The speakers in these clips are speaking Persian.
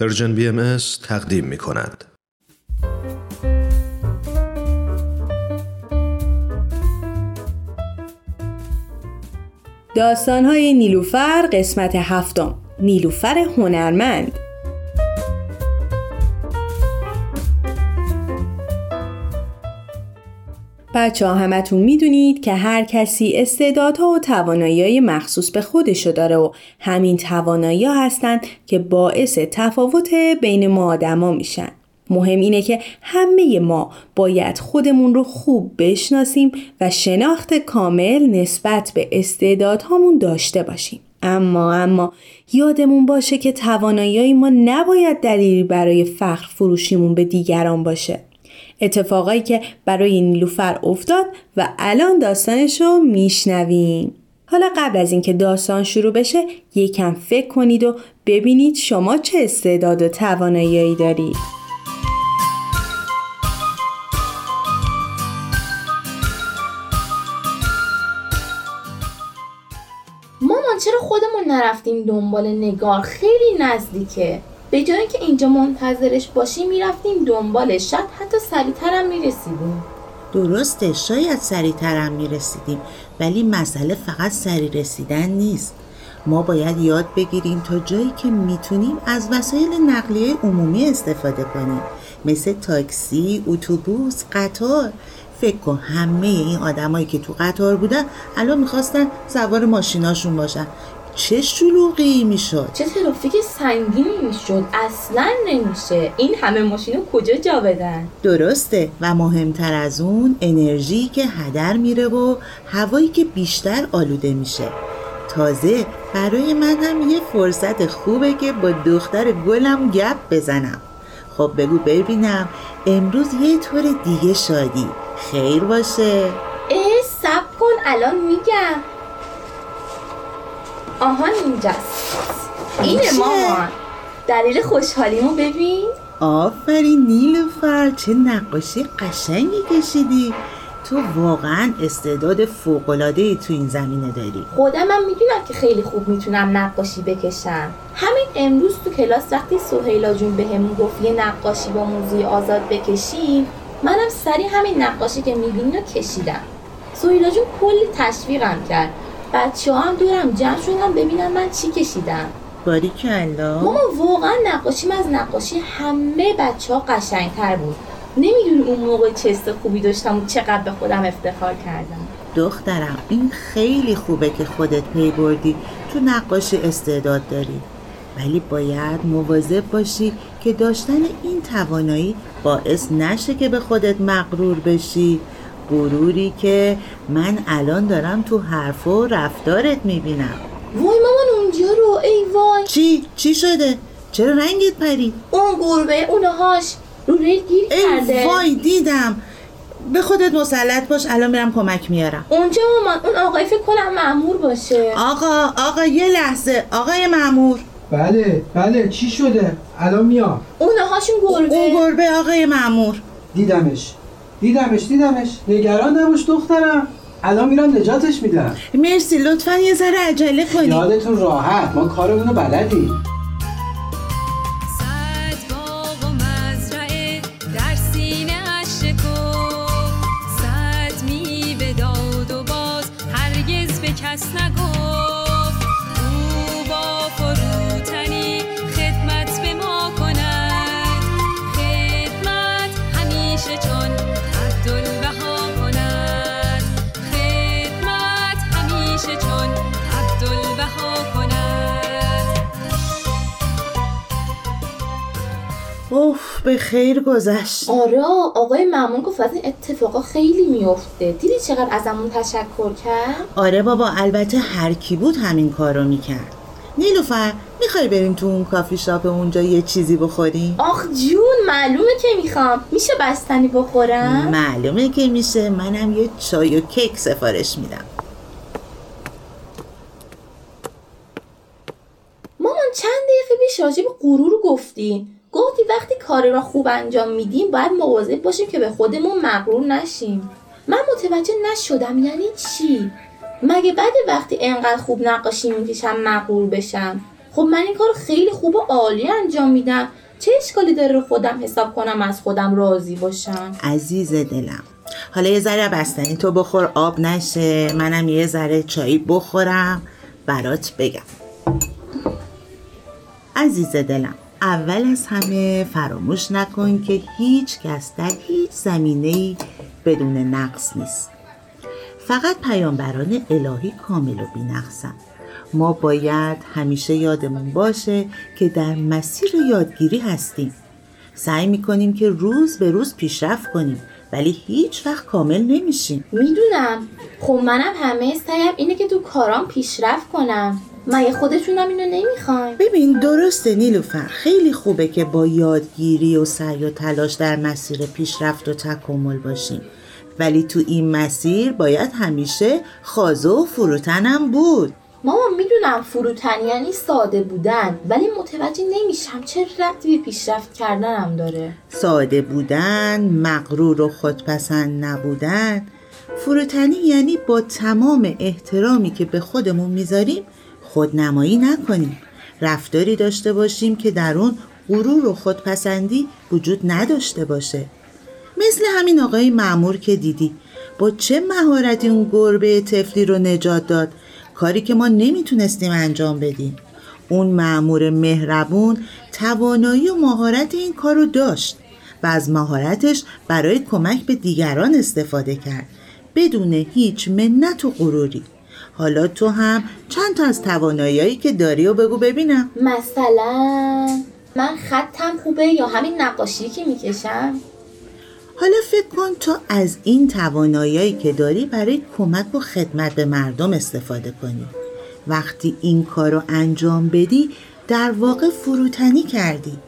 پرژن بی ام تقدیم می کند. داستانهای نیلوفر قسمت هفتم نیلوفر هنرمند بچه ها همتون می‌دونید که هر کسی استعدادها و توانایی مخصوص به خودشو داره و همین توانایی هستند که باعث تفاوت بین ما آدما میشن. مهم اینه که همه ما باید خودمون رو خوب بشناسیم و شناخت کامل نسبت به استعدادهامون داشته باشیم. اما اما یادمون باشه که توانایی ما نباید دلیلی برای فخر فروشیمون به دیگران باشه. اتفاقایی که برای نیلوفر افتاد و الان داستانش رو میشنویم. حالا قبل از اینکه داستان شروع بشه یکم فکر کنید و ببینید شما چه استعداد و توانایی دارید. مامان چرا خودمون نرفتیم دنبال نگار؟ خیلی نزدیکه. به جای که اینجا منتظرش باشیم می‌رفتیم دنبالش شاید حتی سریعترم می‌رسیدیم. درسته شاید سریعترم می‌رسیدیم ولی مسئله فقط سریع رسیدن نیست. ما باید یاد بگیریم تا جایی که می‌تونیم از وسایل نقلیه عمومی استفاده کنیم. مثل تاکسی، اتوبوس، قطار. فکر کن همه این آدمایی که تو قطار بودن الان می‌خواستن سوار ماشیناشون باشن. چه شلوغی می‌شد؟ چه ترافیک سنگینی می‌شد؟ اصلا نمیشه. این همه ماشینو کجا جا بدن؟ درسته. و مهمتر از اون انرژی که هدر میره و هوایی که بیشتر آلوده میشه. تازه برای من هم یه فرصت خوبه که با دختر گلم گپ بزنم. خب بگو ببینم امروز یه طور دیگه شادی. خیر باشه. اه سب کن. الان میگم. آهان اینجاست. اینه مامان. دلیل خوشحالیمو ببین. آفرین نیلوفر. چه نقاشی قشنگی کشیدی. تو واقعا استعداد فوقلادهی تو این زمینه داری. خودم هم می‌دونم که خیلی خوب می‌تونم نقاشی بکشم. همین امروز تو کلاس وقتی سهیلا جون بهمون گفت یه نقاشی با موزی آزاد بکشیم منم سری همین نقاشی که می‌بینی رو کشیدم. سهیلا جون کلی تشویقم کرد. بچه ها هم دورم جمع شدن ببینم من چی کشیدم. باری کلا ماما واقعا نقاشیم از نقاشی همه بچه ها قشنگتر بود. نمی‌دونی اون موقع چه خوبی داشتم و چقدر به خودم افتخار کردم. دخترم این خیلی خوبه که خودت پی بردی تو نقاشی استعداد داری. ولی باید مواظب باشی که داشتن این توانایی باعث نشه که به خودت مغرور بشی. غروری که من الان دارم تو حرف و رفتارت می‌بینم. وای مامان اونجا رو. ای وای. چی؟ چی شده؟ چرا رنگت پرید؟ اون گربه اونهاش. رو ریل گیر کرده. ای وای دیدم. به خودت مسلط باش الان میرم کمک میارم. اونجا مامان اون آقای فکر کنم معمور باشه. آقا آقا یه لحظه. آقای معمور بله بله چی شده؟ الان میام. اونهاشون گربه اون گربه. آقای معمور دیدمش. دیدمش دیدمش. نگران نباش دخترم. الان میرم نجاتش میدم. مرسی لطفا یه ذره عجله کنی. یادتون راحت ما کارمونو بلدیم. به خیر گذشت. آره آقای معمور گفت از این اتفاقا خیلی میفته دیدی چقدر ازمون تشکر کرد؟ آره بابا البته هر کی بود همین کارو می‌کرد. نیلوفر می‌خوای بریم تو اون کافی شاپ اونجا یه چیزی بخوریم؟ آخ جون معلومه که می‌خوام. میشه بستنی بخورم؟ معلومه که میشه. منم یه چای و کیک سفارش میدم. مامان چند دقیقه پیش راجع به غرور گفتی. گفتی وقتی کاری را خوب انجام میدیم باید مواظب باشیم که به خودمون مغرور نشیم. من متوجه نشدم یعنی چی؟ مگه بعد وقتی انقدر خوب نقاشی می‌کشم مغرور بشم؟ خب من این کار خیلی خوب و عالی انجام میدم. چه اشکالی داره رو خودم حساب کنم از خودم راضی باشم؟ عزیز دلم حالا یه ذره بستنی تو بخور آب نشه. منم یه ذره چایی بخورم برات بگم. عزیز دلم اول از همه فراموش نکن که هیچ کس در هیچ زمینه ای بدون نقص نیست. فقط پیامبران الهی کامل و بینقصن. ما باید همیشه یادمون باشه که در مسیر یادگیری هستیم. سعی می‌کنیم که روز به روز پیشرفت کنیم ولی هیچ وقت کامل نمیشیم. می‌دونم. خب منم همه سعیم اینه که تو کارام پیشرفت کنم. مگه خودتونم اینو نمی‌خواین؟ ببین درسته نیلوفر خیلی خوبه که با یادگیری و سعی و تلاش در مسیر پیشرفت و تکامل باشیم. ولی تو این مسیر باید همیشه خازه و فروتنم بود. ماما می‌دونم فروتنی یعنی ساده بودن ولی متوجه نمیشم چه ربطی به پیشرفت کردنم داره. ساده بودن مغرور و خودپسند نبودن. فروتنی یعنی با تمام احترامی که به خودمون می‌ذاریم خودنمایی نکنیم. رفتاری داشته باشیم که در اون غرور و خودپسندی وجود نداشته باشه. مثل همین آقای معمور که دیدی با چه مهارتی اون گربه تفلی رو نجات داد؟ کاری که ما نمی‌تونستیم انجام بدیم. اون معمور مهربون توانایی و مهارت این کار رو داشت و از مهارتش برای کمک به دیگران استفاده کرد بدون هیچ منت و غروری. حالا تو هم چند تا از توانایی که داری و بگو ببینم. مثلا من خطم خوبه یا همین نقاشی که می‌کشم؟ حالا فکر کن تو از این توانایی که داری برای کمک و خدمت به مردم استفاده کنی. وقتی این کار رو انجام بدی در واقع فروتنی کردی.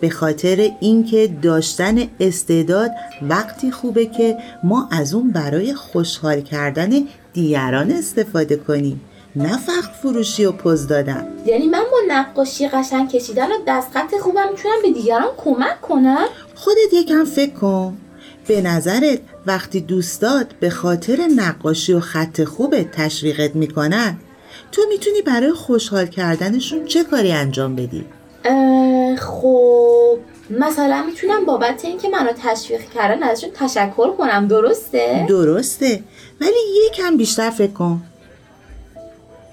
به خاطر اینکه داشتن استعداد وقتی خوبه که ما از اون برای خوشحال کردن دیگران استفاده کنیم نه فقط فروشی و پوز دادن. یعنی من با نقاشی قشنگ کشیدن و دستخط خوبم می‌تونم به دیگران کمک کنم؟ خودت یکم فکر کن. به نظرت وقتی دوستات به خاطر نقاشی و خط خوبت تشویقت می‌کنن تو می‌تونی برای خوشحال کردنشون چه کاری انجام بدی؟ خب مثلا می‌تونم بابت اینکه منو تشویق کردن ازشون تشکر کنم درسته؟ درسته. ولی یکم بیشتر فکر کن.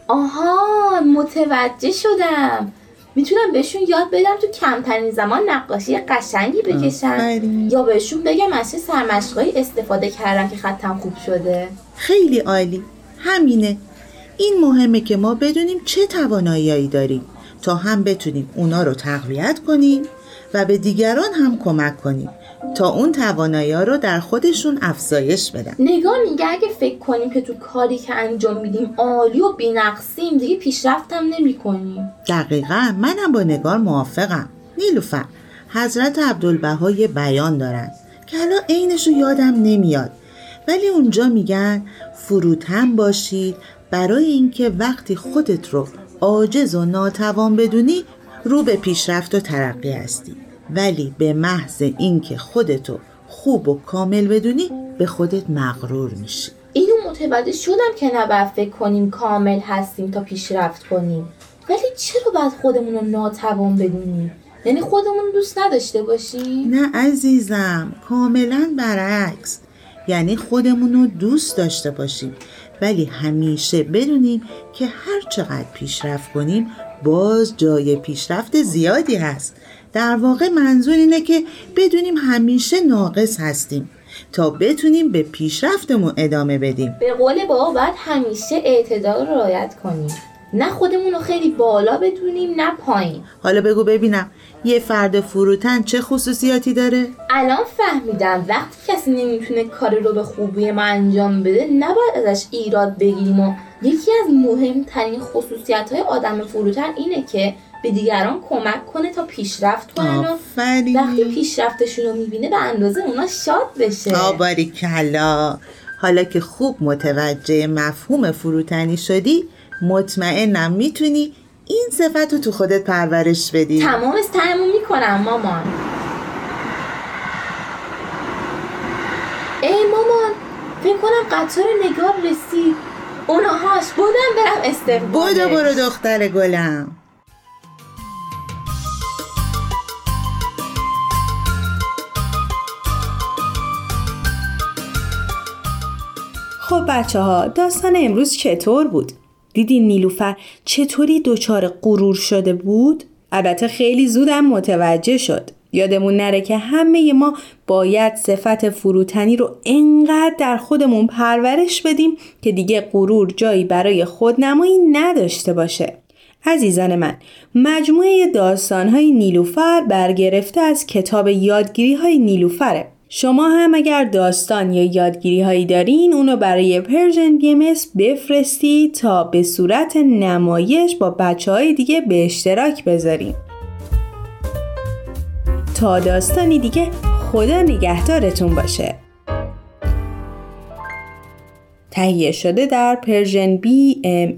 آها متوجه شدم. می‌تونم بهشون یاد بدم تو کمترین زمان نقاشی قشنگی بکشن آفرین. یا بهشون بگم از چه سرمشقایی استفاده کردم که خطم خوب شده. خیلی عالی. همینه. این مهمه که ما بدونیم چه تواناییایی داریم تا هم بتونیم اونا رو تقویت کنیم. و به دیگران هم کمک کنیم تا اون توانایی رو در خودشون افزایش بدن. نگاه میگه اگه فکر کنیم که تو کاری که انجام میدیم عالی و بینقصیم دیگه پیشرفتم نمی کنیم دقیقا. منم با نگار موافقم. نیلوفر حضرت عبدالبها یه بیان دارن که الان عینش رو یادم نمیاد. ولی اونجا میگن فروتن باشید برای اینکه وقتی خودت رو عاجز و ناتوان بدونی رو به پیشرفت و ترقی هستی. ولی به محض اینکه خودتو خوب و کامل بدونی به خودت مغرور میشی. اینو متوجه شدم که نباید فکر کنیم کامل هستیم تا پیشرفت کنیم. ولی چرا باید خودمون رو ناتوان بدونیم؟ یعنی خودمون دوست نداشته باشیم؟ نه عزیزم کاملا برعکس. یعنی خودمون رو دوست داشته باشیم. ولی همیشه بدونیم که هر چقدر پیشرفت کنیم باز جای پیشرفت زیادی هست. در واقع منظور اینه که بدونیم همیشه ناقص هستیم تا بتونیم به پیشرفتمون ادامه بدیم. به قول بابا باید همیشه اعتدال رعایت کنیم. نه خودمون رو خیلی بالا بدونیم نه پایین. حالا بگو ببینم یه فرد فروتن چه خصوصیاتی داره؟ الان فهمیدم وقتی کسی نمی‌تونه کاری رو به خوبی ما انجام بده نباید ازش ایراد بگیریم و یکی از مهمترین خصوصیت های آدم فروتن اینه که به دیگران کمک کنه تا پیشرفت کنن و وقتی پیشرفتشون رو می‌بینه به اندازه اونا شاد بشه. آباری کلا حالا که خوب متوجه مفهوم فروتنی شدی مطمئنم می‌تونی این صفت رو تو خودت پرورش بدی. تمام سعیمو می‌کنم مامان. ای مامان فکر کنم قطار نگار رسید اونهاش بودم برم استفاده بودو برو دختر گلم. خب بچه ها داستان امروز چطور بود؟ دیدین نیلوفر چطوری دچار غرور شده بود؟ البته خیلی زودم متوجه شد. یادمون نره که همه ما باید صفت فروتنی رو انقدر در خودمون پرورش بدیم که دیگه غرور جایی برای خودنمایی نداشته باشه. عزیزان من مجموعه داستانهای نیلوفر برگرفته از کتاب یادگیری های نیلوفره شما هم اگر داستان یا یادگیری هایی دارین اونو برای Persian Bee بفرستید تا به صورت نمایش با بچه های دیگه به اشتراک بذاریم. تا داستانی دیگه خدا نگهدارتون باشه. تهیه شده در پرژن بی ام